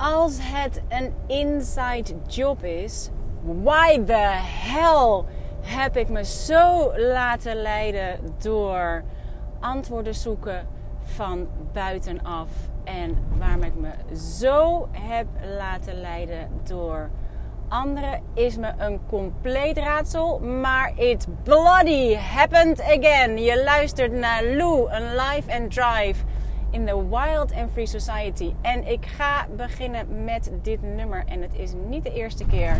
als het een inside job is, why the hell heb ik me zo laten leiden door antwoorden zoeken van buitenaf? En waarom ik me zo heb laten leiden door anderen is me een compleet raadsel. Maar it bloody happened again. Je luistert naar Lou, een live and drive in the Wild and Free Society. En ik ga beginnen met dit nummer. En het is niet de eerste keer.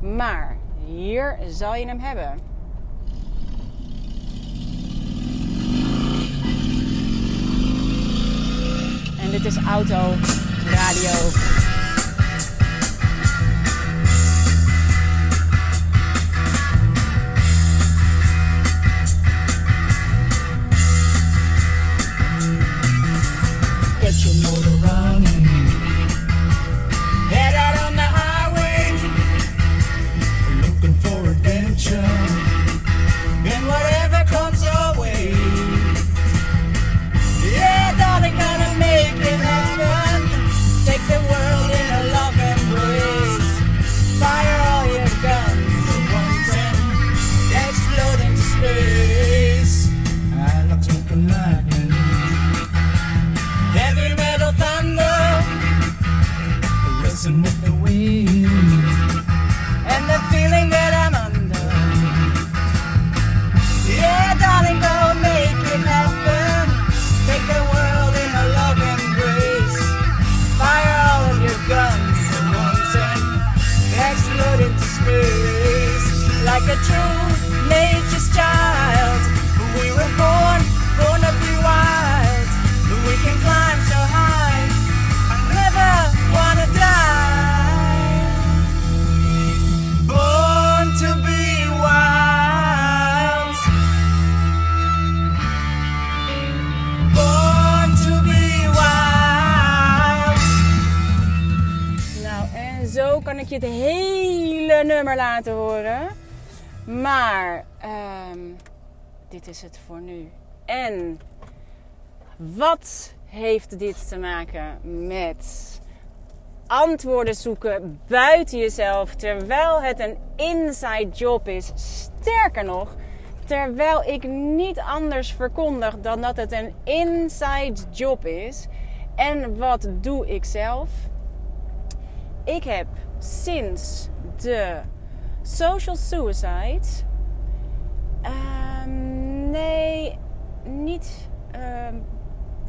Maar hier zal je hem hebben. En dit is Auto Radio. Maar ehm, dit is het voor nu. En wat heeft dit te maken met antwoorden zoeken buiten jezelf terwijl het een inside job is? Sterker nog, terwijl ik niet anders verkondig dan dat het een inside job is. En wat doe ik zelf? Ik heb sinds de social suicide. Um, nee, niet um,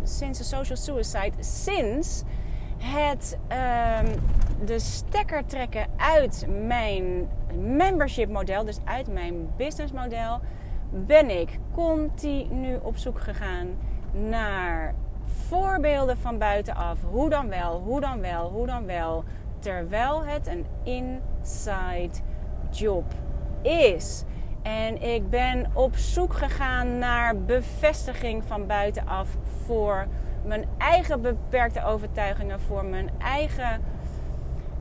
sinds de social suicide. Sinds het um, de stekker trekken uit mijn membership model, dus uit mijn business model, ben ik continu op zoek gegaan naar voorbeelden van buitenaf. Hoe dan wel, hoe dan wel, hoe dan wel terwijl het een inside job is. En ik ben op zoek gegaan naar bevestiging van buitenaf voor mijn eigen beperkte overtuigingen, voor mijn eigen,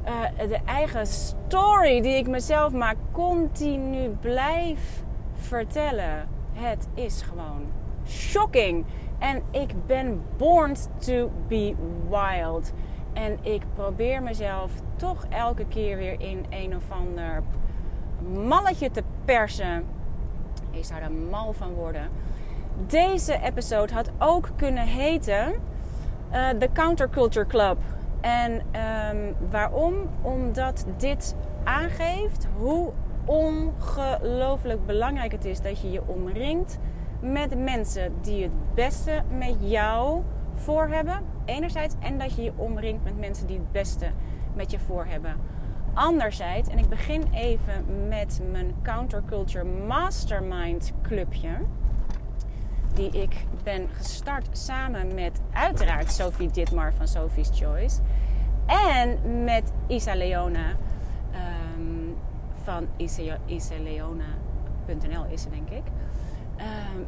uh, de eigen story die ik mezelf maar continu blijf vertellen. Het is gewoon shocking. En ik ben born to be wild. En ik probeer mezelf toch elke keer weer in een of ander malletje te persen. Je zou er mal van worden. Deze episode had ook kunnen heten uh, The Counterculture Club. En um, waarom? Omdat dit aangeeft hoe ongelooflijk belangrijk het is dat je je omringt met mensen die het beste met jou voor hebben enerzijds. En dat je je omringt met mensen die het beste met je voor hebben. Anderzijds, en ik begin even met mijn Counterculture Mastermind clubje. Die ik ben gestart samen met uiteraard Sophie Ditmar van Sophie's Choice. En met Isa Leona um, van isaleona.nl is ze denk ik.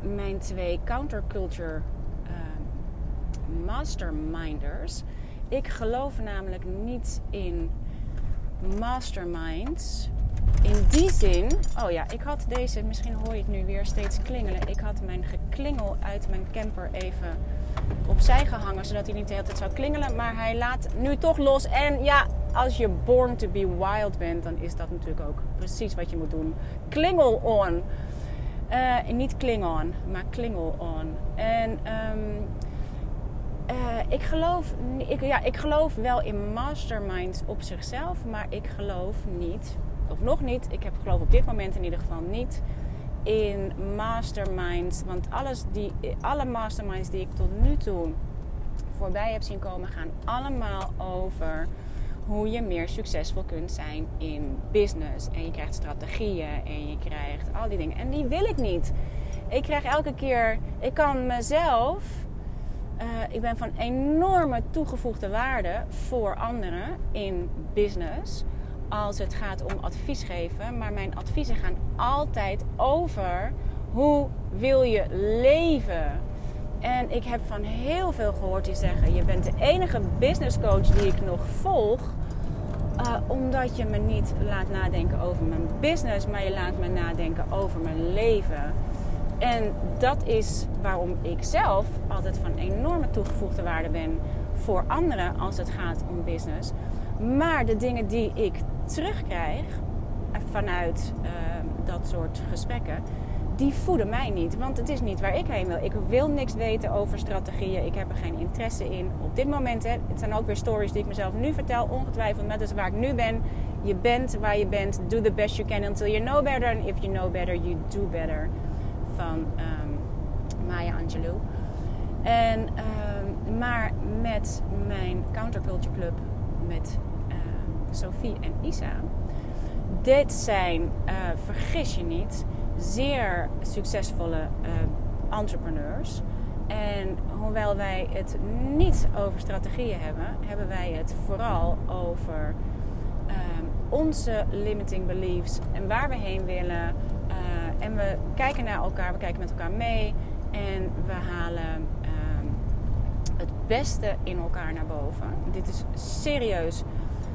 Um, mijn twee Counterculture masterminders. Ik geloof namelijk niet in masterminds. in die zin, oh ja, ik had deze, misschien hoor je het nu weer steeds klingelen. Ik had mijn geklingel uit mijn camper even opzij gehangen, zodat hij niet de hele tijd zou klingelen. Maar hij laat nu toch los. En ja, als je born to be wild bent, dan is dat natuurlijk ook precies wat je moet doen. Klingel on. Uh, niet klingon, maar klingel on. En um, uh, ik, geloof, ik, ja, ik geloof wel in masterminds op zichzelf, maar ik geloof niet, of nog niet, ik heb geloof op dit moment in ieder geval niet in masterminds. Want alles die, alle masterminds die ik tot nu toe voorbij heb zien komen, gaan allemaal over hoe je meer succesvol kunt zijn in business. En je krijgt strategieën en je krijgt al die dingen. En die wil ik niet. Ik krijg elke keer, ik kan mezelf, uh, ik ben van enorme toegevoegde waarde voor anderen in business. Als het gaat om advies geven. Maar mijn adviezen gaan altijd over hoe wil je leven en ik heb van heel veel gehoord die zeggen: Je bent de enige business coach die ik nog volg. Uh, omdat je me niet laat nadenken over mijn business, maar je laat me nadenken over mijn leven. En dat is waarom ik zelf altijd van enorme toegevoegde waarde ben voor anderen als het gaat om business. Maar de dingen die ik terugkrijg vanuit uh, dat soort gesprekken, die voeden mij niet. Want het is niet waar ik heen wil. Ik wil niks weten over strategieën. Ik heb er geen interesse in. Op dit moment, hè, het zijn ook weer stories die ik mezelf nu vertel. Ongetwijfeld, met dus waar ik nu ben. Je bent waar je bent. Do the best you can until you know better. And if you know better, you do better. Van um, Maya Angelou. En, um, maar met mijn Counterculture Club, met uh, Sophie en Isa. Dit zijn, uh, vergis je niet zeer succesvolle entrepreneurs. En hoewel wij het niet over strategieën hebben, hebben wij het vooral over onze limiting beliefs en waar we heen willen. En we kijken naar elkaar, we kijken met elkaar mee en we halen ehm, het beste in elkaar naar boven. Dit is serieus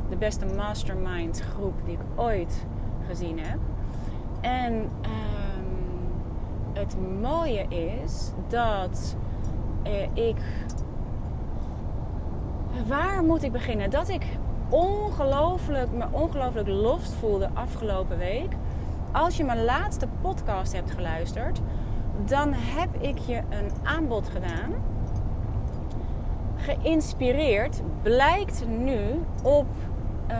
de beste mastermind groep die ik ooit gezien heb. En um, het mooie is dat eh, ik. Waar moet ik beginnen? Dat ik ongelooflijk, me ongelooflijk lost voelde afgelopen week. Als je mijn laatste podcast hebt geluisterd, dan heb ik je een aanbod gedaan. Geïnspireerd blijkt nu op. Uh,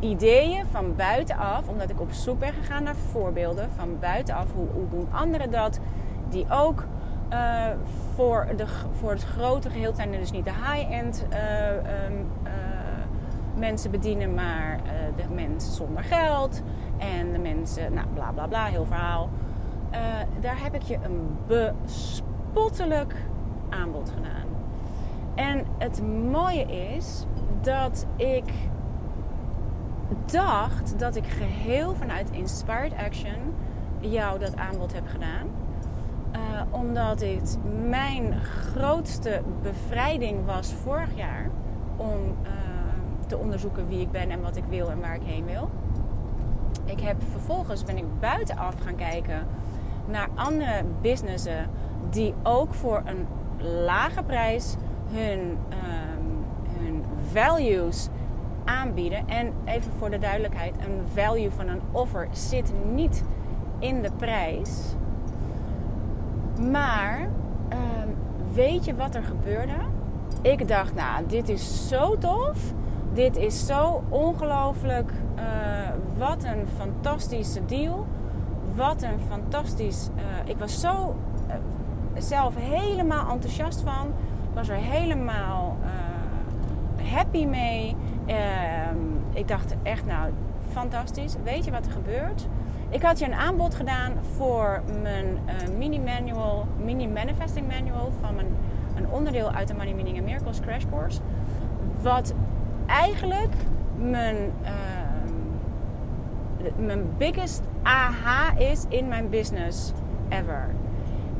ideeën van buitenaf, omdat ik op zoek ben gegaan naar voorbeelden van buitenaf. Hoe, doen anderen dat? Die ook uh, voor, de, voor het grote geheel zijn. Dus niet de high-end uh, um, uh, mensen bedienen, maar de mensen zonder geld. En de mensen, nou bla bla bla, heel verhaal. daar heb ik je een bespottelijk aanbod gedaan. En het mooie is dat ik dacht dat ik geheel vanuit Inspired Action jou dat aanbod heb gedaan. Uh, omdat het mijn grootste bevrijding was vorig jaar om te onderzoeken wie ik ben en wat ik wil en waar ik heen wil. Ik heb vervolgens ben ik buitenaf gaan kijken naar andere businessen die ook voor een lage prijs hun, uh, hun values aanbieden. En even voor de duidelijkheid, een value van een offer zit niet in de prijs. Maar ehm, weet je wat er gebeurde? Ik dacht, nou, dit is zo tof. Dit is zo ongelooflijk. Uh, wat een fantastische deal. Wat een fantastisch. Uh, ik was zo uh, zelf helemaal enthousiast van. Was er helemaal happy mee. Ehm, ik dacht echt, nou, fantastisch. Weet je wat er gebeurt? Ik had je een aanbod gedaan voor mijn uh, mini-manual, mini-manifesting manual van mijn, een onderdeel uit de Money Meaning and Miracles Crash Course. Wat eigenlijk mijn, uh, mijn biggest aha is in mijn business ever.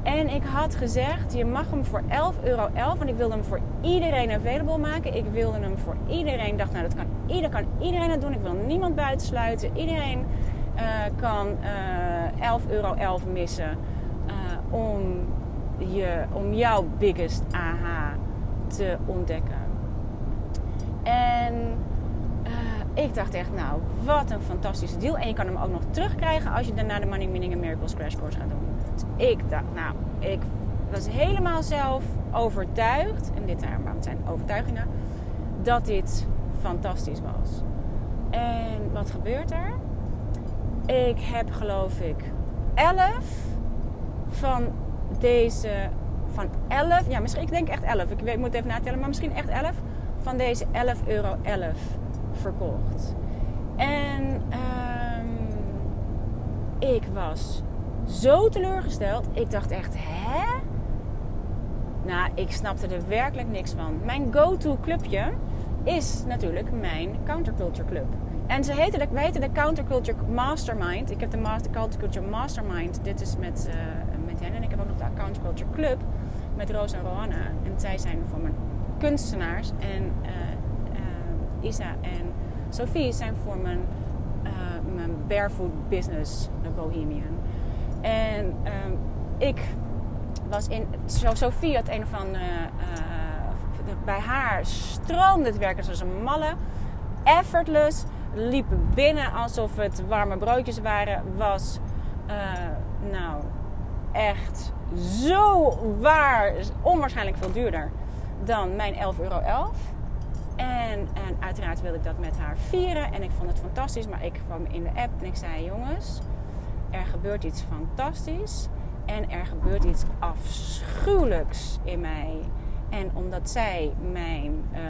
En ik had gezegd, je mag hem voor 11,11 euro, want ik wilde hem voor iedereen available maken. Ik wilde hem voor iedereen. Ik dacht, nou, dat kan, ieder, kan iedereen het doen. Ik wil niemand buitensluiten. Iedereen uh, kan uh, 11,11 euro missen uh, om, je, om jouw biggest aha te ontdekken. En uh, ik dacht echt, nou, wat een fantastische deal. En je kan hem ook nog terugkrijgen als je daarna de Money Meaning and Miracles Crash Course gaat doen. Dus ik dacht, nou, ik was helemaal zelf overtuigd, en dit zijn overtuigingen, dat dit fantastisch was. En wat gebeurt er? Ik heb geloof ik 11 van deze, van 11, ja misschien, ik denk echt 11, ik weet, moet even natellen, maar misschien echt 11 van deze 11,11 euro 11 verkocht. En um, ik was zo teleurgesteld. Ik dacht echt, hè? Nou, ik snapte er werkelijk niks van. Mijn go-to clubje is natuurlijk mijn Counterculture Club. En ze heten de, de Counterculture Mastermind. Ik heb de Master, Counterculture Mastermind. Dit is met, uh, met hen. En ik heb ook nog de Counterculture Club met Roos en Rohanna. En zij zijn voor mijn kunstenaars. En uh, uh, Isa en Sophie zijn voor mijn, mijn barefoot business, Bohemian. En ik was in. Sophie had een. Uh, bij haar stroomde het werken zoals een malle. Effortless. Liep binnen alsof het warme broodjes waren. Was. Nou, echt zo waar. Onwaarschijnlijk veel duurder dan mijn 11,11 euro. En, en uiteraard wilde ik dat met haar vieren. En ik vond het fantastisch. Maar ik kwam in de app en ik zei: Jongens er gebeurt iets fantastisch en er gebeurt iets afschuwelijks in mij. En omdat zij mijn uh,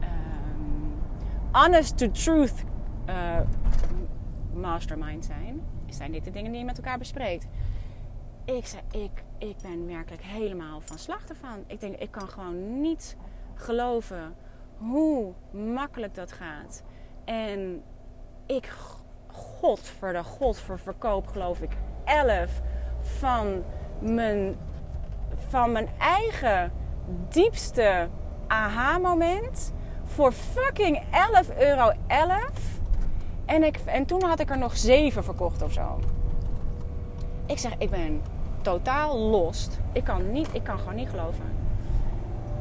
um, honest to truth uh, mastermind zijn, zijn dit de dingen die je met elkaar bespreekt. Ik zei, ik, ik ben werkelijk helemaal van slag ervan. Ik denk, ik kan gewoon niet geloven hoe makkelijk dat gaat. En ik god voor de god verkoop geloof ik 11 van mijn, van mijn eigen diepste aha-moment voor fucking 11,11 euro. 11. En, ik, en toen had ik er nog 7 verkocht of zo. Ik zeg, ik ben totaal lost. Ik kan, niet, ik kan gewoon niet geloven.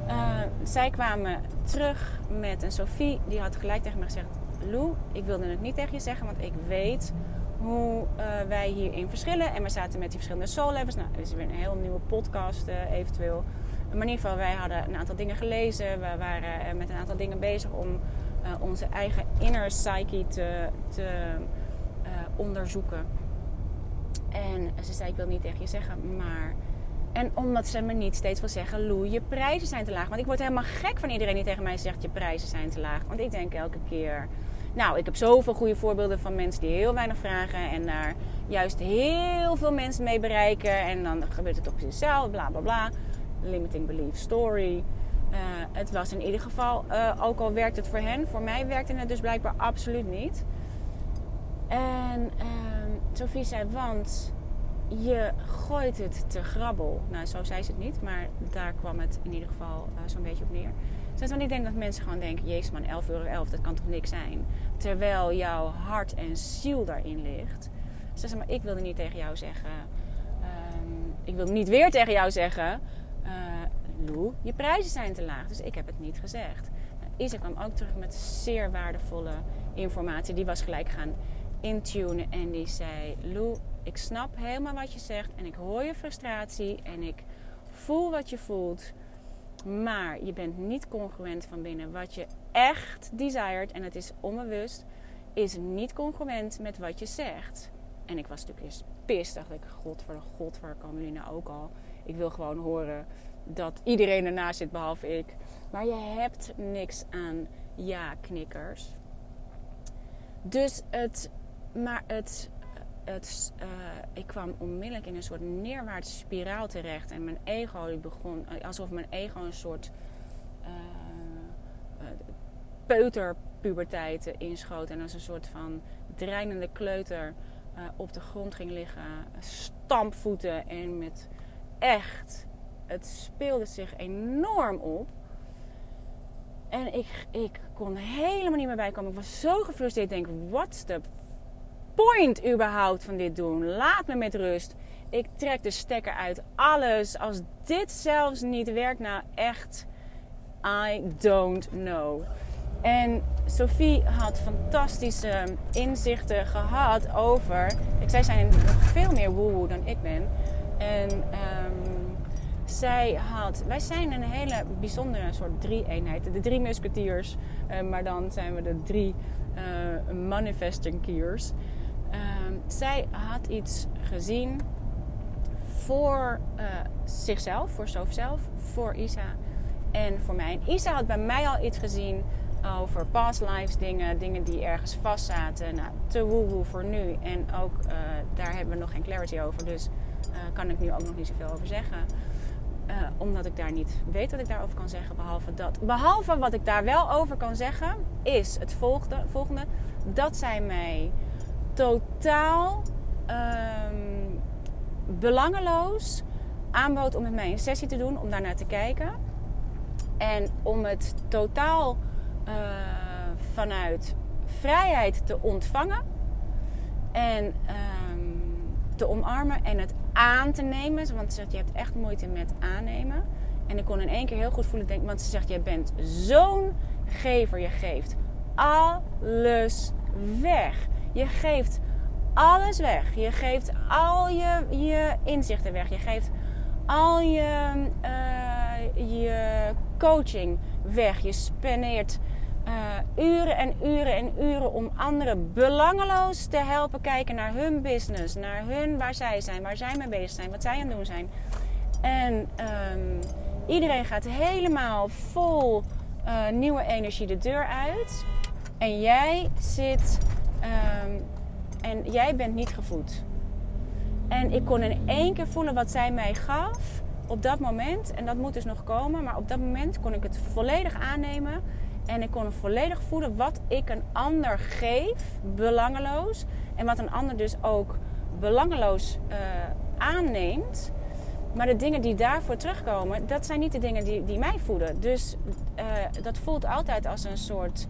Uh, zij kwamen terug met een Sophie. Die had gelijk tegen me gezegd: Lou, ik wilde het niet tegen je zeggen, want ik weet hoe uh, wij hierin verschillen. En we zaten met die verschillende soul levels. Nou, er is weer een heel nieuwe podcast uh, eventueel. Maar in ieder geval, wij hadden een aantal dingen gelezen. We waren met een aantal dingen bezig om onze eigen inner psyche te, te onderzoeken. En ze zei, ik wil niet tegen je zeggen, maar... En omdat ze me niet steeds wil zeggen, Lou, je prijzen zijn te laag. Want ik word helemaal gek van iedereen die tegen mij zegt, je prijzen zijn te laag. Want ik denk elke keer, nou, ik heb zoveel goede voorbeelden van mensen die heel weinig vragen en daar juist heel veel mensen mee bereiken. En dan gebeurt het op zichzelf, bla bla bla. Limiting belief story. Uh, het was in ieder geval, uh, ook al werkt het voor hen, voor mij werkte het dus blijkbaar absoluut niet. En uh, Sophie zei, want je gooit het te grabbel. Nou, zo zei ze het niet, maar daar kwam het in ieder geval uh, zo'n beetje op neer. Dus want ik denk dat mensen gewoon denken: Jezus man, 11,11 euro, 11, dat kan toch niks zijn? Terwijl jouw hart en ziel daarin ligt. Ze zei: Maar ik wilde niet tegen jou zeggen. Um, ik wilde niet weer tegen jou zeggen: uh, Lou, je prijzen zijn te laag. Dus ik heb het niet gezegd. Nou, Isa kwam ook terug met zeer waardevolle informatie. Die was gelijk gaan intunen en die zei: Lou, ik snap helemaal wat je zegt en ik hoor je frustratie en ik voel wat je voelt. Maar je bent niet congruent van binnen. Wat je echt desired, en het is onbewust, is niet congruent met wat je zegt. En ik was natuurlijk eerst pist. Dacht ik, god voor de god, waar komen jullie nou ook al? Ik wil gewoon horen dat iedereen ernaast zit behalve ik. Maar je hebt niks aan ja-knikkers. Dus het, maar het, het, uh, ik kwam onmiddellijk in een soort neerwaartse spiraal terecht. En mijn ego begon, eh, alsof mijn ego een soort uh, peuterpuberteit inschoot. En als een soort van dreinende kleuter op de grond ging liggen. Stampvoeten en met echt, het speelde zich enorm op. En ik, ik kon helemaal niet meer bijkomen. Ik was zo gefrustreerd. Ik denk, what's the point überhaupt van dit doen? Laat me met rust. Ik trek de stekker uit. Alles. Als dit zelfs niet werkt, nou echt, I don't know. En Sophie had fantastische inzichten gehad over. Ik, zij zijn nog veel meer woehoe dan ik ben. En um, zij had. Wij zijn een hele bijzondere soort drie-eenheid. De drie musketiers. Uh, maar dan zijn we de drie uh, manifesting kiers. Uh, zij had iets gezien voor uh, zichzelf, voor zichzelf, voor Isa en voor mij. Isa had bij mij al iets gezien over past lives dingen, dingen die ergens vastzaten. Nou, te woehoe voor nu. En ook uh, daar hebben we nog geen clarity over. Dus uh, kan ik nu ook nog niet zoveel over zeggen. Omdat ik daar niet weet wat ik daarover kan zeggen. Behalve dat. Behalve wat ik daar wel over kan zeggen, is het volgende. volgende dat zij mij totaal um, belangeloos aanbood om met mij een sessie te doen, om daarnaar te kijken. En om het totaal uh, vanuit vrijheid te ontvangen en um, te omarmen en het aan te nemen. Want ze zegt, je hebt echt moeite met aannemen. En ik kon in één keer heel goed voelen, denk, want ze zegt, jij bent zo'n gever. Je geeft alles weg. Je geeft alles weg. Je geeft al je, je inzichten weg. Je geeft al je, uh, je coaching weg. Je spendeert uh, uren en uren en uren om anderen belangeloos te helpen kijken naar hun business, naar hun waar zij zijn, waar zij mee bezig zijn, wat zij aan het doen zijn. En um, iedereen gaat helemaal vol uh, nieuwe energie de deur uit. En jij zit um, en jij bent niet gevoed. En ik kon in één keer voelen wat zij mij gaf op dat moment. En dat moet dus nog komen. Maar op dat moment kon ik het volledig aannemen. En ik kon volledig voelen wat ik een ander geef, belangeloos. En wat een ander dus ook belangeloos uh, aanneemt. Maar de dingen die daarvoor terugkomen, dat zijn niet de dingen die, die mij voeden. Dus uh, dat voelt altijd als een soort.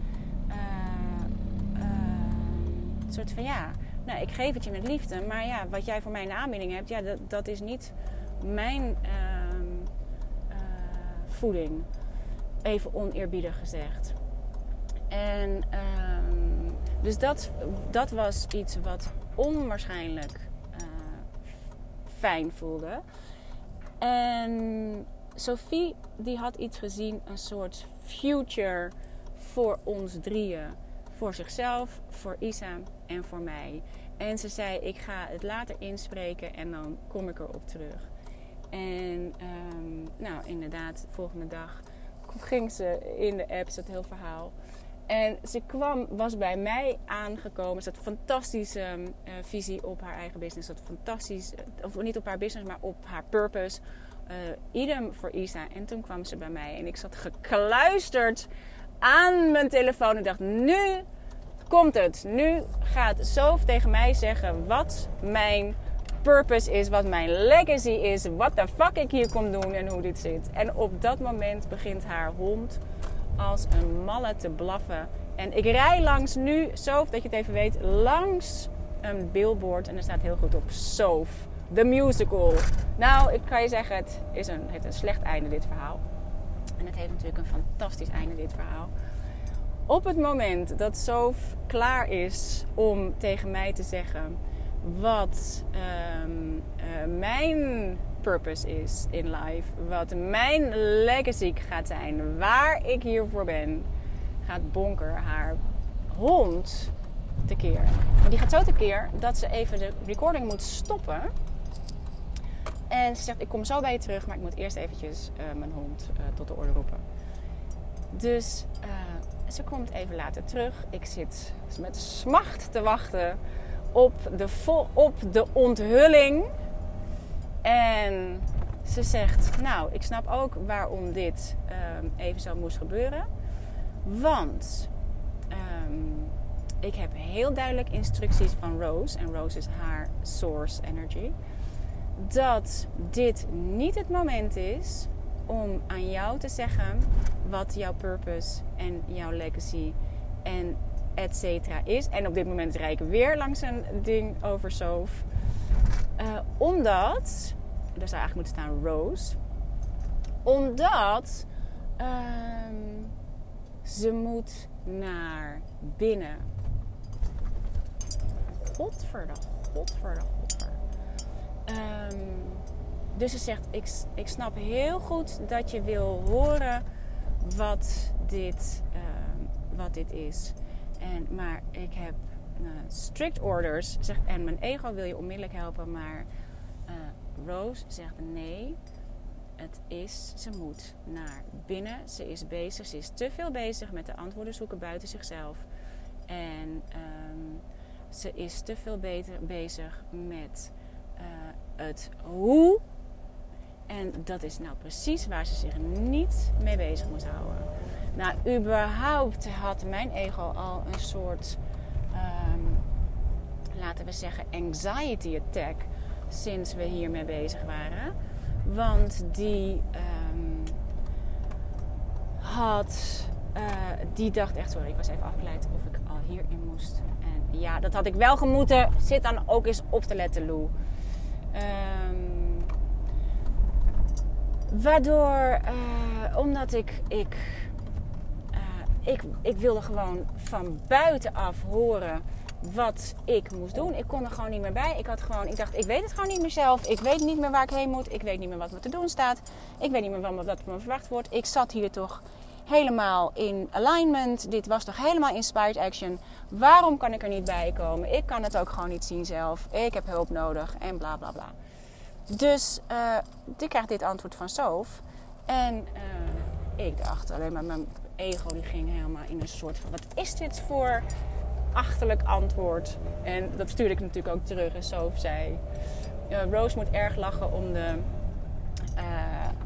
Uh, soort van ja, nou, ik geef het je met liefde. Maar ja, wat jij voor mij in de aanbieding hebt, ja, dat, dat is niet mijn voeding even oneerbiedig gezegd. En um, dus dat, dat was iets wat onwaarschijnlijk uh, fijn voelde. En Sophie die had iets gezien, een soort future voor ons drieën. Voor zichzelf, voor Isa en voor mij. En ze zei: Ik ga het later inspreken en dan kom ik erop terug. En um, nou, inderdaad, volgende dag ging ze in de app, het heel verhaal. En ze kwam, was bij mij aangekomen. Ze had een fantastische uh, visie op haar eigen business. Had fantastisch, eh, of niet op haar business, maar op haar purpose. Uh, idem voor Isa. En toen kwam ze bij mij en ik zat gekluisterd aan mijn telefoon. En dacht, nu komt het. Nu gaat Sof tegen mij zeggen wat mijn purpose is, wat mijn legacy is, wat de fuck ik hier kom doen en hoe dit zit. En op dat moment begint haar hond als een malle te blaffen. En ik rij langs nu, Soof, dat je het even weet, langs een billboard en er staat heel goed op Soof, the musical. Nou, ik kan je zeggen, het is een, heeft een slecht einde dit verhaal. En het heeft natuurlijk een fantastisch einde dit verhaal. Op het moment dat Soof klaar is om tegen mij te zeggen wat um, uh, mijn purpose is in life, wat mijn legacy gaat zijn, waar ik hiervoor ben, gaat Bonker haar hond tekeer. Die gaat zo tekeer dat ze even de recording moet stoppen. En ze zegt, ik kom zo bij je terug, maar ik moet eerst eventjes uh, mijn hond uh, tot de orde roepen. Dus ze komt even later terug. Ik zit met smacht te wachten op de, op de onthulling. En ze zegt, nou, ik snap ook waarom dit um, even zo moest gebeuren. Want um, ik heb heel duidelijk instructies van Rose. En Rose is haar source energy. Dat dit niet het moment is om aan jou te zeggen wat jouw purpose en jouw legacy en et cetera is. En op dit moment rijd ik weer langs een ding over Soof. Uh, omdat, daar zou eigenlijk moeten staan Rose. Omdat um, ze moet naar binnen. Godverde, godverde. Um, dus ze zegt, ik, ik snap heel goed dat je wil horen wat dit, uh, wat dit is. En, maar ik heb uh, strict orders. En mijn ego wil je onmiddellijk helpen. Maar uh, Rose zegt nee. Het is, ze moet naar binnen. Ze is bezig. Ze is te veel bezig met de antwoorden zoeken buiten zichzelf. En um, ze is te veel beter bezig met het hoe en dat is nou precies waar ze zich niet mee bezig moet houden. Nou, überhaupt had mijn ego al een soort, um, laten we zeggen, anxiety attack sinds we hiermee bezig waren. Want die um, had, uh, die dacht echt, sorry, ik was even afgeleid of ik al hierin moest. En ja, dat had ik wel gemoeten. Zit dan ook eens op te letten, Lou. Um, Waardoor, uh, omdat ik, ik, uh, ik, ik wilde gewoon van buitenaf horen wat ik moest doen. Ik kon er gewoon niet meer bij. Ik, had gewoon, ik dacht, ik weet het gewoon niet meer zelf. Ik weet niet meer waar ik heen moet. Ik weet niet meer wat me te doen staat. Ik weet niet meer wat, wat me verwacht wordt. Ik zat hier toch helemaal in alignment. Dit was toch helemaal inspired action. Waarom kan ik er niet bij komen? Ik kan het ook gewoon niet zien zelf. Ik heb hulp nodig en bla bla bla. Dus uh, ik krijg dit antwoord van Sof. En uh, ik dacht alleen maar, mijn ego die ging helemaal in een soort van... Wat is dit voor achterlijk antwoord? En dat stuurde ik natuurlijk ook terug. En Sof zei... Uh, Rose moet erg lachen om de...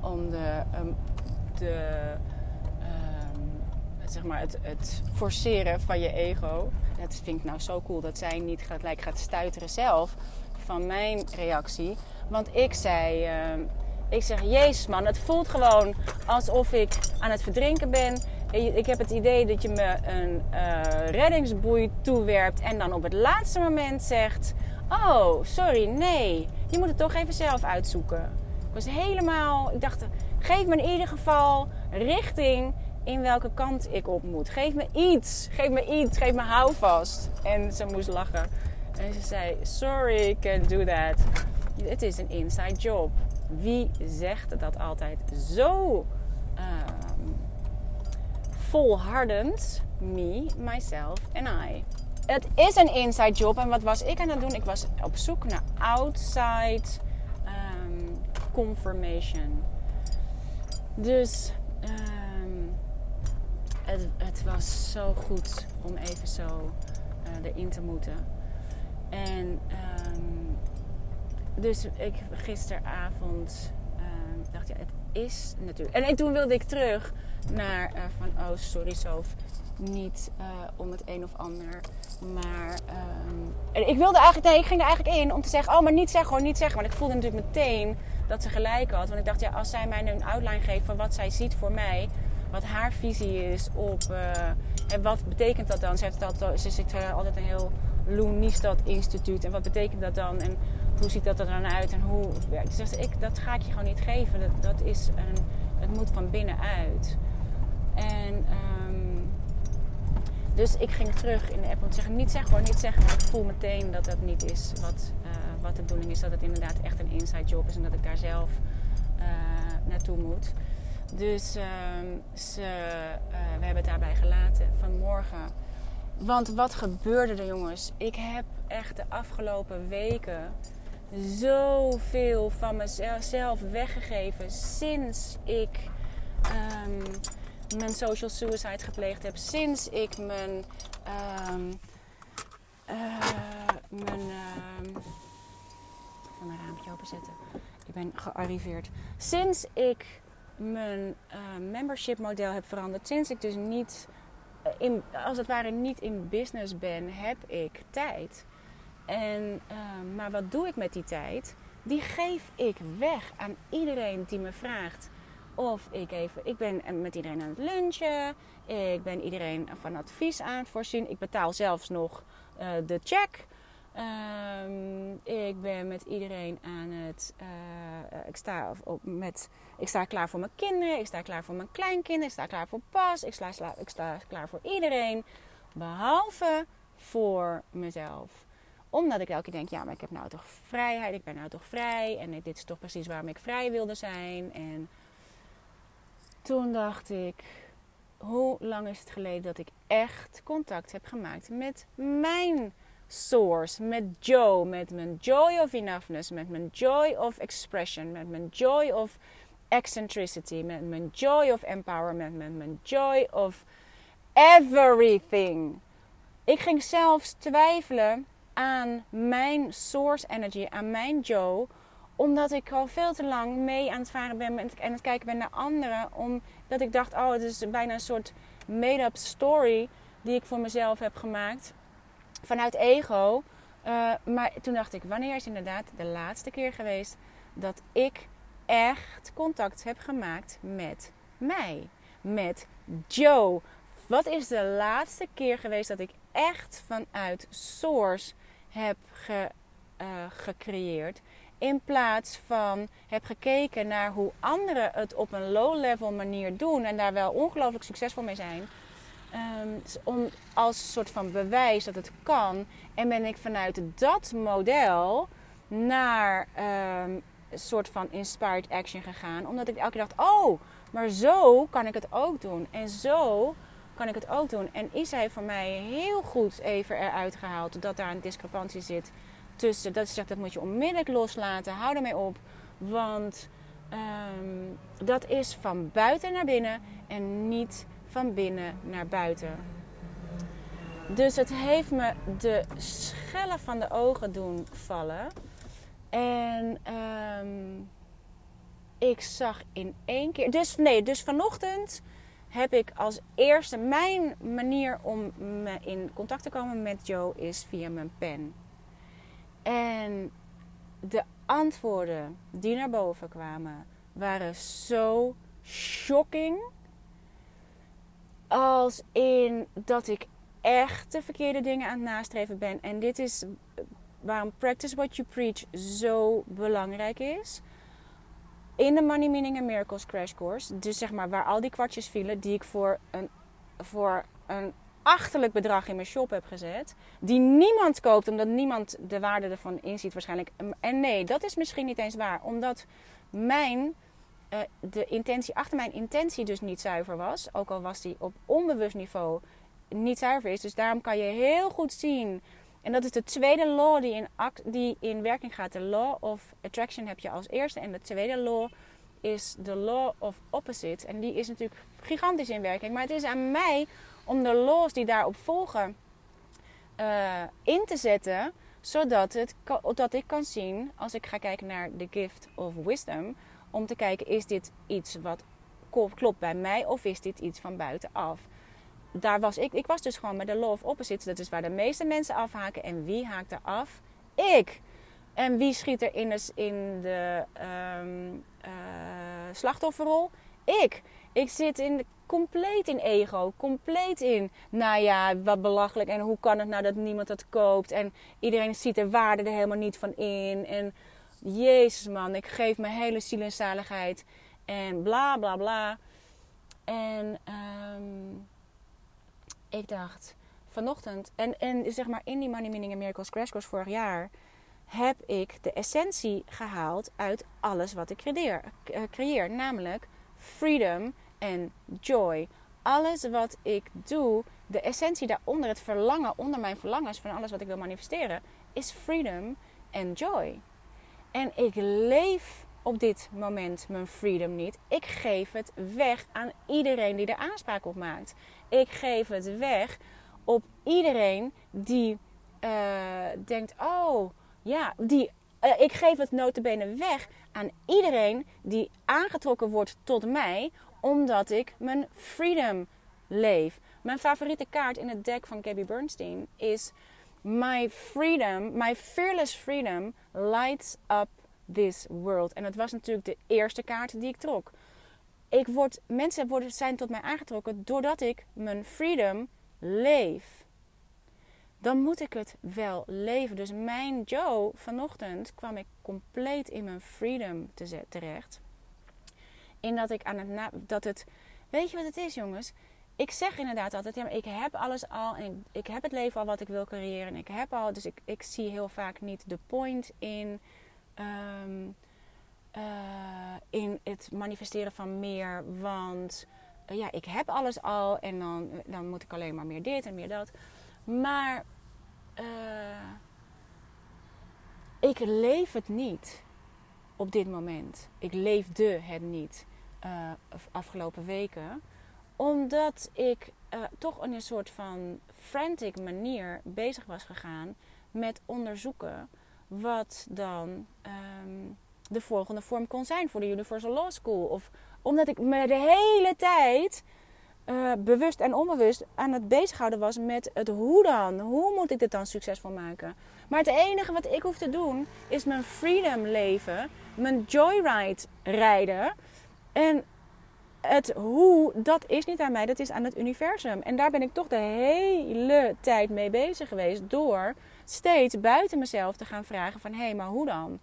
om de... Um, de zeg maar het, het forceren van je ego. Dat vind ik nou zo cool dat zij niet gelijk gaat stuiteren zelf van mijn reactie. Want ik zei, uh, ik zeg, jezus man, het voelt gewoon alsof ik aan het verdrinken ben. Ik heb het idee dat je me een uh, reddingsboei toewerpt en dan op het laatste moment zegt, oh, sorry, nee, je moet het toch even zelf uitzoeken. Ik was helemaal, ik dacht, geef me in ieder geval richting in welke kant ik op moet. Geef me iets, geef me iets, geef me houvast. En ze moest lachen. En ze zei, sorry, can't do that het is een inside job. Wie zegt dat altijd zo um, volhardend? Me, myself en I. Het is een inside job. En wat was ik aan het doen? Ik was op zoek naar outside um, confirmation. Dus um, het, het, was zo goed om even zo uh, erin te moeten. En dus ik gisteravond uh, dacht, ja, het is natuurlijk. En, en toen wilde ik terug naar uh, van, oh sorry Sof, niet uh, om het een of ander, maar en ik wilde eigenlijk, nee, ik ging er eigenlijk in om te zeggen, oh maar niet zeggen hoor, niet zeggen. Want ik voelde natuurlijk meteen dat ze gelijk had, want ik dacht, ja, als zij mij een outline geeft van wat zij ziet voor mij, wat haar visie is op, en wat betekent dat dan? Ze, heeft altijd, ze altijd een heel Loenistad instituut en wat betekent dat dan? En hoe ziet dat er dan uit en hoe werkt zegt ik, dat ga ik je gewoon niet geven. Dat, dat is een, het moet van binnenuit. En um, dus ik ging terug in de app om te zeggen, niet zeggen hoor, niet zeggen. Ik voel meteen dat dat niet is wat, uh, wat de bedoeling is. Dat het inderdaad echt een inside job is en dat ik daar zelf uh, naartoe moet. Dus uh, ze, uh, we hebben het daarbij gelaten. Vanmorgen want wat gebeurde er, jongens? Ik heb echt de afgelopen weken zoveel van mezelf weggegeven sinds ik um, mijn social suicide gepleegd heb. Sinds ik mijn. Um, uh, mijn. Mijn raampje openzetten. Ik ben gearriveerd. Sinds ik mijn uh, membership model heb veranderd. Sinds ik dus niet. In, als het ware niet in business ben, heb ik tijd. En, uh, maar wat doe ik met die tijd? die geef ik weg aan iedereen die me vraagt of ik even, ik ben met iedereen aan het lunchen. Ik ben iedereen van advies aan het voorzien. Ik betaal zelfs nog de check. Um, ik ben met iedereen aan het. Uh, ik, sta op, met, ik sta klaar voor mijn kinderen. Ik sta klaar voor mijn kleinkinderen. Ik sta klaar voor pas. Ik sta, ik sta klaar voor iedereen. Behalve voor mezelf omdat ik elke keer denk, ja, maar ik heb nou toch vrijheid. Ik ben nou toch vrij. En dit is toch precies waarom ik vrij wilde zijn. En toen dacht ik, hoe lang is het geleden dat ik echt contact heb gemaakt met mijn source, met Joe, met mijn joy of enoughness, met mijn joy of expression, met mijn joy of eccentricity, met mijn joy of empowerment, met mijn joy of everything. Ik ging zelfs twijfelen aan mijn source energy, aan mijn Joe, omdat ik al veel te lang mee aan het varen ben en het kijken ben naar anderen. Omdat ik dacht, oh, het is bijna een soort made-up story die ik voor mezelf heb gemaakt. Vanuit ego. Uh, maar toen dacht ik, wanneer is inderdaad de laatste keer geweest dat ik echt contact heb gemaakt met mij? Met Joe. Wat is de laatste keer geweest dat ik echt vanuit Source heb ge, uh, gecreëerd? In plaats van heb gekeken naar hoe anderen het op een low-level manier doen en daar wel ongelooflijk succesvol mee zijn. Um, om als soort van bewijs dat het kan. En ben ik vanuit dat model naar um, een soort van inspired action gegaan. Omdat ik elke keer dacht: oh, maar zo kan ik het ook doen. En zo kan ik het ook doen. En is hij voor mij heel goed even eruit gehaald dat daar een discrepantie zit tussen dat zegt dat moet je onmiddellijk loslaten. Hou ermee op. Want um, dat is van buiten naar binnen en niet van binnen naar buiten. Dus het heeft me de schellen van de ogen doen vallen. En um, ik zag in één keer. Dus nee, dus vanochtend heb ik als eerste. Mijn manier om me in contact te komen met Joe is via mijn pen. En de antwoorden die naar boven kwamen waren zo shocking. Als in dat ik echt de verkeerde dingen aan het nastreven ben. En dit is waarom Practice What You Preach zo belangrijk is. In de Money Meaning and Miracles Crash Course. Dus zeg maar waar al die kwartjes vielen die ik voor een, voor een achterlijk bedrag in mijn shop heb gezet. Die niemand koopt omdat niemand de waarde ervan inziet waarschijnlijk. En nee, dat is misschien niet eens waar. Omdat mijn, uh, de intentie, achter mijn intentie dus niet zuiver was. Ook al was die op onbewust niveau niet zuiver is. Dus daarom kan je heel goed zien. En dat is de tweede law die in, die in werking gaat. De law of attraction heb je als eerste. En de tweede law is de law of opposite. En die is natuurlijk gigantisch in werking. Maar het is aan mij om de laws die daarop volgen uh, in te zetten, zodat het, dat ik kan zien, als ik ga kijken naar de gift of wisdom, om te kijken, is dit iets wat klopt bij mij of is dit iets van buitenaf? Daar was ik, ik was dus gewoon met de law of opposites, dat is waar de meeste mensen afhaken. En wie haakt er af? Ik! En wie schiet er in de, in de um, uh, slachtofferrol? Ik! Ik zit in, compleet in ego. Compleet in, nou ja, wat belachelijk. En hoe kan het nou dat niemand dat koopt? En iedereen ziet de waarde er helemaal niet van in. En jezus man, ik geef mijn hele ziel en zaligheid. En bla bla bla. En um, ik dacht vanochtend, en, en zeg maar in die Money Meaning and Miracles Crash Course vorig jaar, heb ik de essentie gehaald uit alles wat ik creëer. Eh, creëer namelijk freedom en joy. Alles wat ik doe, de essentie daaronder, het verlangen, onder mijn verlangens van alles wat ik wil manifesteren, is freedom en joy. En ik leef op dit moment mijn freedom niet. Ik geef het weg aan iedereen die er aanspraak op maakt. Ik geef het weg op iedereen die uh, denkt: oh ja, die. Uh, ik geef het notabene weg aan iedereen die aangetrokken wordt tot mij omdat ik mijn freedom leef. Mijn favoriete kaart in het deck van Gabby Bernstein is My freedom, my fearless freedom lights up this world. En dat was natuurlijk de eerste kaart die ik trok. Ik word, mensen worden, zijn tot mij aangetrokken doordat ik mijn freedom leef. Dan moet ik het wel leven. Dus mijn Joe, vanochtend kwam ik compleet in mijn freedom terecht. In dat ik aan het dat het. Weet je wat het is, jongens? Ik zeg inderdaad altijd, ja, maar ik heb alles al en ik, heb het leven al wat ik wil creëren. En ik heb al, dus ik, ik zie heel vaak niet de point in um, uh, in het manifesteren van meer. Want uh, ja, ik heb alles al en dan, dan moet ik alleen maar meer dit en meer dat. Maar uh, ik leef het niet op dit moment. Ik leefde het niet afgelopen weken. Omdat ik toch in een soort van frantic manier bezig was gegaan met onderzoeken wat dan um, de volgende vorm kon zijn voor de Universal Law School. Of omdat ik me de hele tijd uh, bewust en onbewust aan het bezighouden was met het hoe dan. Hoe moet ik dit dan succesvol maken? Maar het enige wat ik hoef te doen is mijn freedom leven, mijn joyride rijden. En het hoe, dat is niet aan mij, dat is aan het universum. En daar ben ik toch de hele tijd mee bezig geweest door steeds buiten mezelf te gaan vragen van hé, hey, maar hoe dan?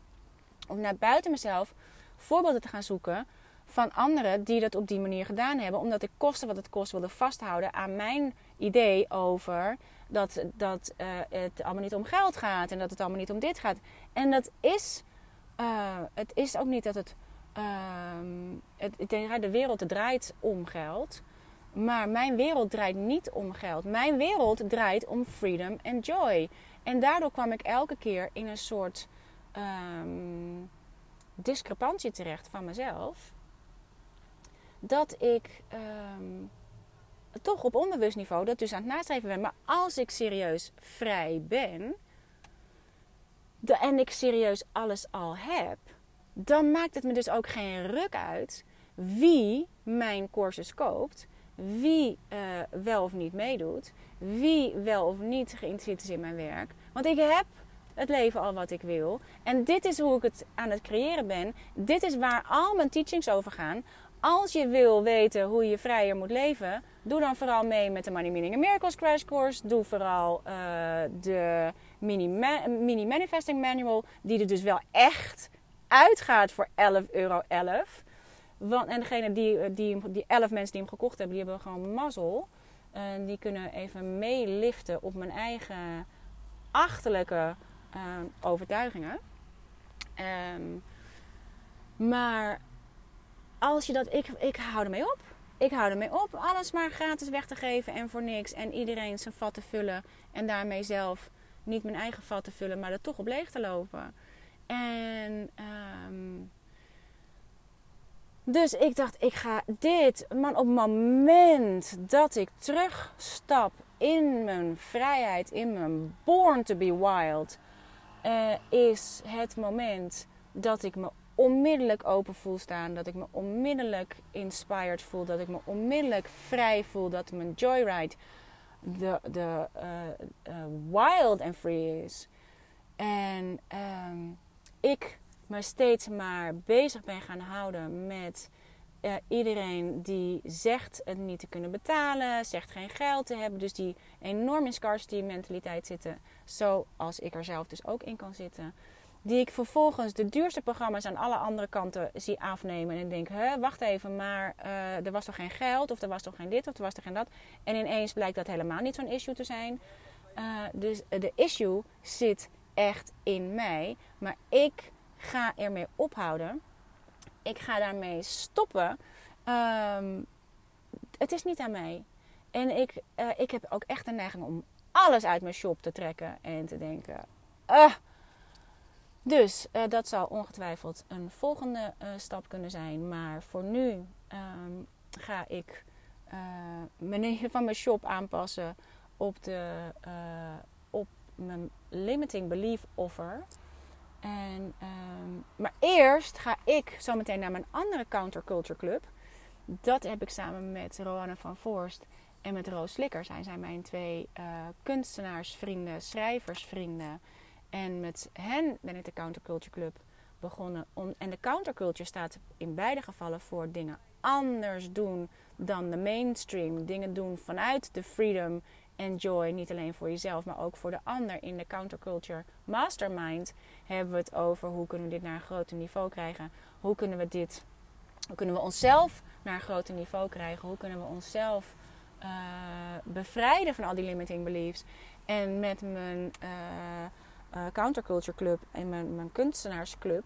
Om naar buiten mezelf voorbeelden te gaan zoeken van anderen die dat op die manier gedaan hebben. Omdat ik kosten wat het kost wilde vasthouden aan mijn idee over dat, dat uh, het allemaal niet om geld gaat en dat het allemaal niet om dit gaat. En dat is, uh, het is ook niet dat het, uh, het, de wereld draait om geld. Maar mijn wereld draait niet om geld. Mijn wereld draait om freedom en joy. En daardoor kwam ik elke keer in een soort um, discrepantie terecht van mezelf. Dat ik um, toch op onbewust niveau dat dus aan het nastreven ben. Maar als ik serieus vrij ben de, en ik serieus alles al heb, dan maakt het me dus ook geen ruk uit wie mijn cursus koopt, wie uh, wel of niet meedoet, wie wel of niet geïnteresseerd is in mijn werk. Want ik heb het leven al wat ik wil. En dit is hoe ik het aan het creëren ben. Dit is waar al mijn teachings over gaan. Als je wil weten hoe je vrijer moet leven, doe dan vooral mee met de Money Meaning Miracles Crash Course. Doe vooral uh, de mini, mini Manifesting Manual, die er dus wel echt uitgaat voor 11,11 euro. Want, en degene die, die, die 11 mensen die hem gekocht hebben, die hebben gewoon mazzel. En die kunnen even meeliften op mijn eigen achterlijke uh, overtuigingen. Um, maar als je dat, ik, ik hou ermee op. Ik hou ermee op alles maar gratis weg te geven en voor niks. En iedereen zijn vat te vullen. En daarmee zelf niet mijn eigen vat te vullen, maar er toch op leeg te lopen. En um, dus ik dacht, ik ga dit. Man, op het moment dat ik terugstap in mijn vrijheid, in mijn born to be wild, uh, is het moment dat ik me onmiddellijk open voel staan. Dat ik me onmiddellijk inspired voel. Dat ik me onmiddellijk vrij voel. Dat mijn joyride de, de uh, uh, wild and free is. En um, ik me steeds maar bezig ben gaan houden met uh, iedereen die zegt het niet te kunnen betalen, zegt geen geld te hebben, dus die enorm in scarcity mentaliteit zitten, zoals ik er zelf dus ook in kan zitten. Die ik vervolgens de duurste programma's aan alle andere kanten zie afnemen. En denk, hè, wacht even, maar uh, er was toch geen geld, of er was toch geen dit, of er was toch geen dat. En ineens blijkt dat helemaal niet zo'n issue te zijn. Uh, dus de issue zit echt in mij. Maar ik ga ermee ophouden. Ik ga daarmee stoppen. Ehm, het is niet aan mij. En ik, uh, ik heb ook echt de neiging om alles uit mijn shop te trekken en te denken. Uh. Dus uh, dat zal ongetwijfeld een volgende stap kunnen zijn. Maar voor nu um, ga ik mijn, van mijn shop aanpassen op, de, op mijn limiting belief offer. En, um, maar eerst ga ik zo meteen naar mijn andere counterculture club. Dat heb ik samen met Roanne van Voorst en met Roos Slikker. Zij zijn mijn twee uh, kunstenaarsvrienden, schrijversvrienden. En met hen ben ik de counterculture club begonnen om. En de counterculture staat in beide gevallen voor dingen anders doen dan de mainstream. Dingen doen vanuit de freedom en joy. Niet alleen voor jezelf, maar ook voor de ander. In de counterculture mastermind hebben we het over hoe kunnen we dit naar een groter niveau krijgen. Hoe kunnen we dit. Hoe kunnen we onszelf naar een groter niveau krijgen? Hoe kunnen we onszelf uh, bevrijden van al die limiting beliefs? En met mijn uh, uh, counterculture club en mijn, mijn kunstenaarsclub,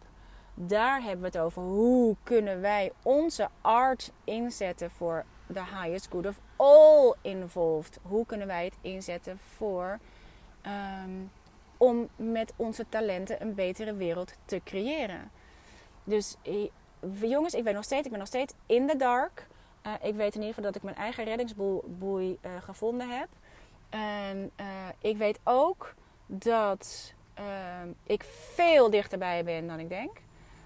daar hebben we het over hoe kunnen wij onze art inzetten voor the highest good of all involved. Hoe kunnen wij het inzetten voor um, om met onze talenten een betere wereld te creëren? Dus jongens, ik weet nog steeds, ik ben nog steeds in the dark. Uh, ik weet in ieder geval dat ik mijn eigen reddingsboei uh, gevonden heb. En uh, ik weet ook dat ehm, ik veel dichterbij ben dan ik denk.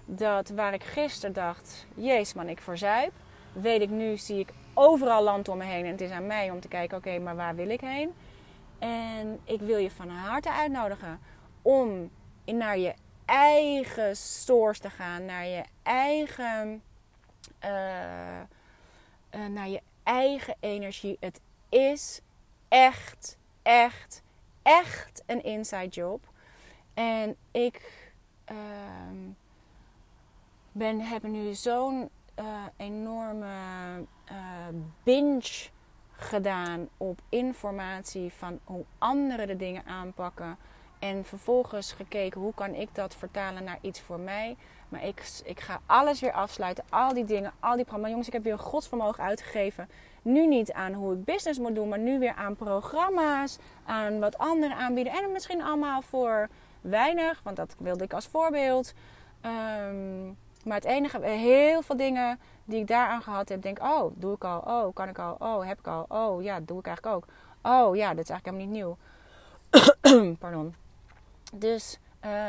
Dat waar ik gisteren dacht, jezus man, ik verzuip. Weet ik nu, zie ik overal land om me heen. En het is aan mij om te kijken, oké, maar waar wil ik heen? En ik wil je van harte uitnodigen om naar je eigen source te gaan. Naar je eigen... Uh, uh, naar je eigen energie. Het is echt, echt, echt een inside job. En ik uh, ben, heb nu zo'n uh, enorme uh, binge gedaan op informatie van hoe anderen de dingen aanpakken. En vervolgens gekeken hoe kan ik dat vertalen naar iets voor mij. Maar ik, ik ga alles weer afsluiten. Al die dingen, al die programma's. Jongens, ik heb weer godsvermogen uitgegeven. Nu niet aan hoe ik business moet doen, maar nu weer aan programma's. Aan wat anderen aanbieden. En misschien allemaal voor weinig, want dat wilde ik als voorbeeld. Um, maar het enige, heel veel dingen die ik daaraan gehad heb, denk oh, doe ik al. Oh, kan ik al. Oh, heb ik al. Oh, ja, doe ik eigenlijk ook. Oh, ja, dat is eigenlijk helemaal niet nieuw. Pardon. Dus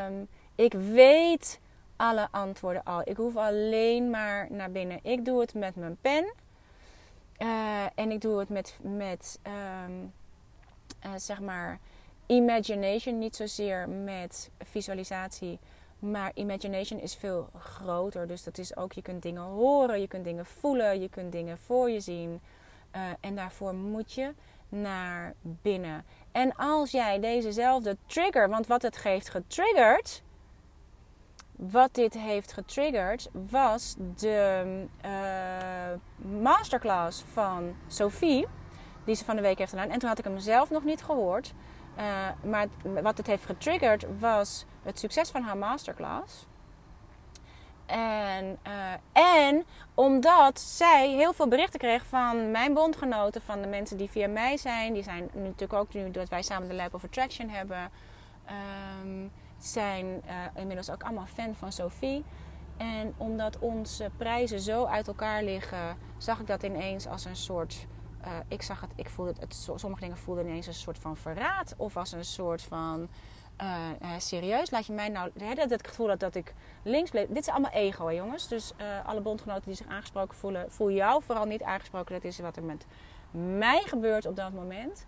um, ik weet alle antwoorden al. Ik hoef alleen maar naar binnen. Ik doe het met mijn pen. Uh, en ik doe het met, met um, uh, zeg maar, imagination. Niet zozeer met visualisatie. Maar imagination is veel groter. Dus dat is ook, je kunt dingen horen, je kunt dingen voelen, je kunt dingen voor je zien. Uh, en daarvoor moet je naar binnen. En als jij dezezelfde trigger, want wat het heeft getriggerd, wat dit heeft getriggerd, was de uh, masterclass van Sophie, die ze van de week heeft gedaan. En toen had ik hem zelf nog niet gehoord. Uh, maar wat het heeft getriggerd was het succes van haar masterclass. En, uh, en omdat zij heel veel berichten kreeg van mijn bondgenoten, van de mensen die via mij zijn. Die zijn natuurlijk ook nu dat wij samen de Lab of Attraction hebben. Um, zijn uh, inmiddels ook allemaal fan van Sophie. En omdat onze prijzen zo uit elkaar liggen, zag ik dat ineens als een soort uh, ik zag het, ik voelde het, sommige dingen voelden ineens een soort van verraad. Of als een soort van, uh, serieus, laat je mij nou, dat het gevoel had dat ik links bleef. Dit is allemaal ego, hè, jongens. Dus uh, alle bondgenoten die zich aangesproken voelen, voel jou vooral niet aangesproken. Dat is wat er met mij gebeurt op dat moment.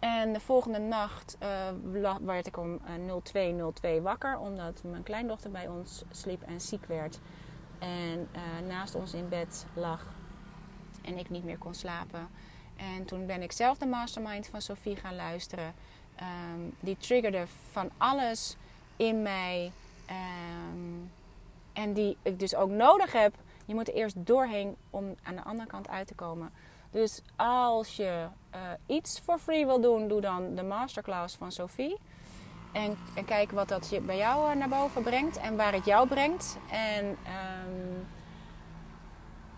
En de volgende nacht werd ik om 02.02 wakker, omdat mijn kleindochter bij ons sliep en ziek werd. En naast ons in bed lag en ik niet meer kon slapen. En toen ben ik zelf de mastermind van Sophie gaan luisteren. Um, die triggerde van alles in mij. Um, en die ik dus ook nodig heb. Je moet er eerst doorheen om aan de andere kant uit te komen. Dus als je uh, iets voor free wil doen, doe dan de masterclass van Sophie. En, en kijk wat dat je bij jou uh, naar boven brengt en waar het jou brengt. En um,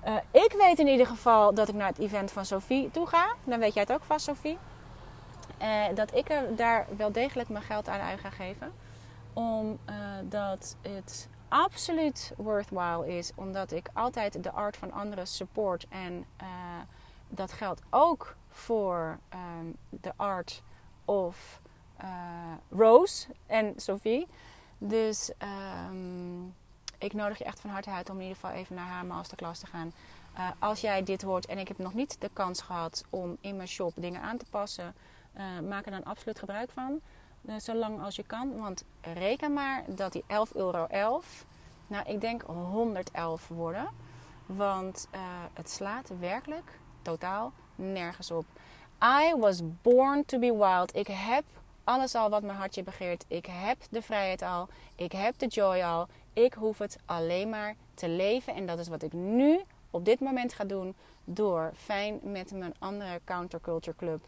uh, ik weet in ieder geval dat ik naar het event van Sophie toe ga. Dan weet jij het ook vast, Sophie. Uh, dat ik er daar wel degelijk mijn geld aan uit ga geven. Omdat uh, het absoluut worthwhile is. Omdat ik altijd de art van anderen support. En dat geldt ook voor um, de art of Rose en Sophie. Dus... Um, ik nodig je echt van harte uit om in ieder geval even naar haar masterclass te gaan. Als jij dit hoort en ik heb nog niet de kans gehad om in mijn shop dingen aan te passen, maak er dan absoluut gebruik van. Uh, zolang als je kan. Want reken maar dat die 11,11 euro Nou, ik denk 111 woorden. Want uh, het slaat werkelijk totaal nergens op. I was born to be wild. Ik heb alles al wat mijn hartje begeert. Ik heb de vrijheid al. Ik heb de joy al. Ik hoef het alleen maar te leven. En dat is wat ik nu op dit moment ga doen. Door fijn met mijn andere counterculture club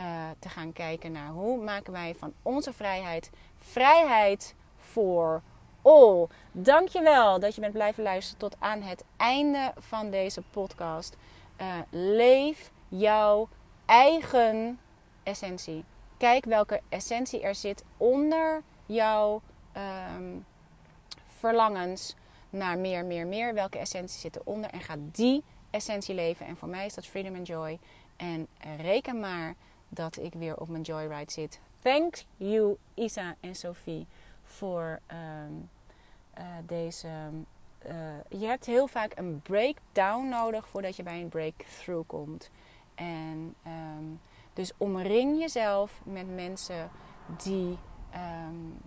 uh, te gaan kijken naar hoe maken wij van onze vrijheid vrijheid voor all. Dankjewel dat je bent blijven luisteren tot aan het einde van deze podcast. Uh, leef jouw eigen essentie. Kijk welke essentie er zit onder jouw um, verlangens naar meer, meer, meer. Welke essentie zit eronder en ga die essentie leven. En voor mij is dat freedom and joy. En reken maar dat ik weer op mijn joyride zit. Thank you, Isa en Sophie, voor um, uh, deze. Uh, je hebt heel vaak een breakdown nodig voordat je bij een breakthrough komt. En um, dus omring jezelf met mensen die, um,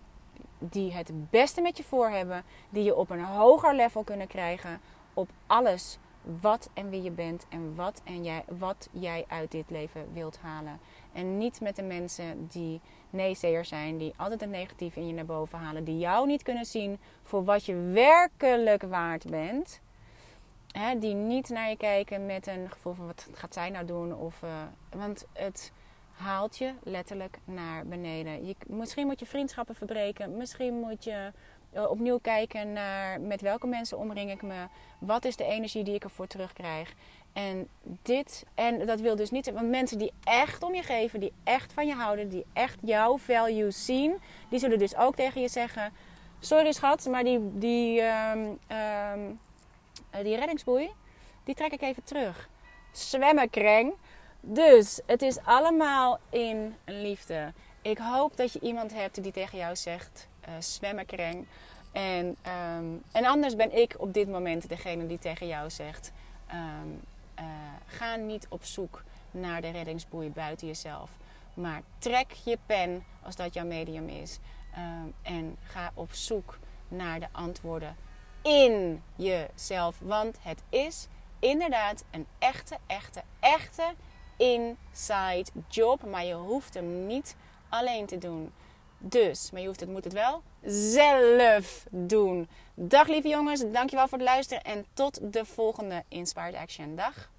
die het beste met je voor hebben, die je op een hoger level kunnen krijgen op alles wat en wie je bent en wat, en jij, wat jij uit dit leven wilt halen. En niet met de mensen die neezeers zijn, die altijd het negatieve in je naar boven halen, die jou niet kunnen zien voor wat je werkelijk waard bent. Hè, die niet naar je kijken met een gevoel van wat gaat zij nou doen? Of, uh, want het haalt je letterlijk naar beneden. Je, misschien moet je vriendschappen verbreken. Misschien moet je opnieuw kijken naar met welke mensen omring ik me. Wat is de energie die ik ervoor terugkrijg? En dit, en dat wil dus niet, want mensen die echt om je geven, die echt van je houden, die echt jouw value zien, die zullen dus ook tegen je zeggen: Sorry schat, maar die, die, um, um, die reddingsboei, die trek ik even terug. Zwemmen, kreng. Dus het is allemaal in liefde. Ik hoop dat je iemand hebt die tegen jou zegt: uh. En, um, en anders ben ik op dit moment degene die tegen jou zegt: um, uh, ga niet op zoek naar de reddingsboei buiten jezelf. Maar trek je pen als dat jouw medium is. Um, en ga op zoek naar de antwoorden in jezelf. Want het is inderdaad een echte, echte, echte inside job. Maar je hoeft hem niet alleen te doen. Dus, maar je hoeft het, moet het wel zelf doen. Dag lieve jongens, dankjewel voor het luisteren en tot de volgende Inspired Action. Dag.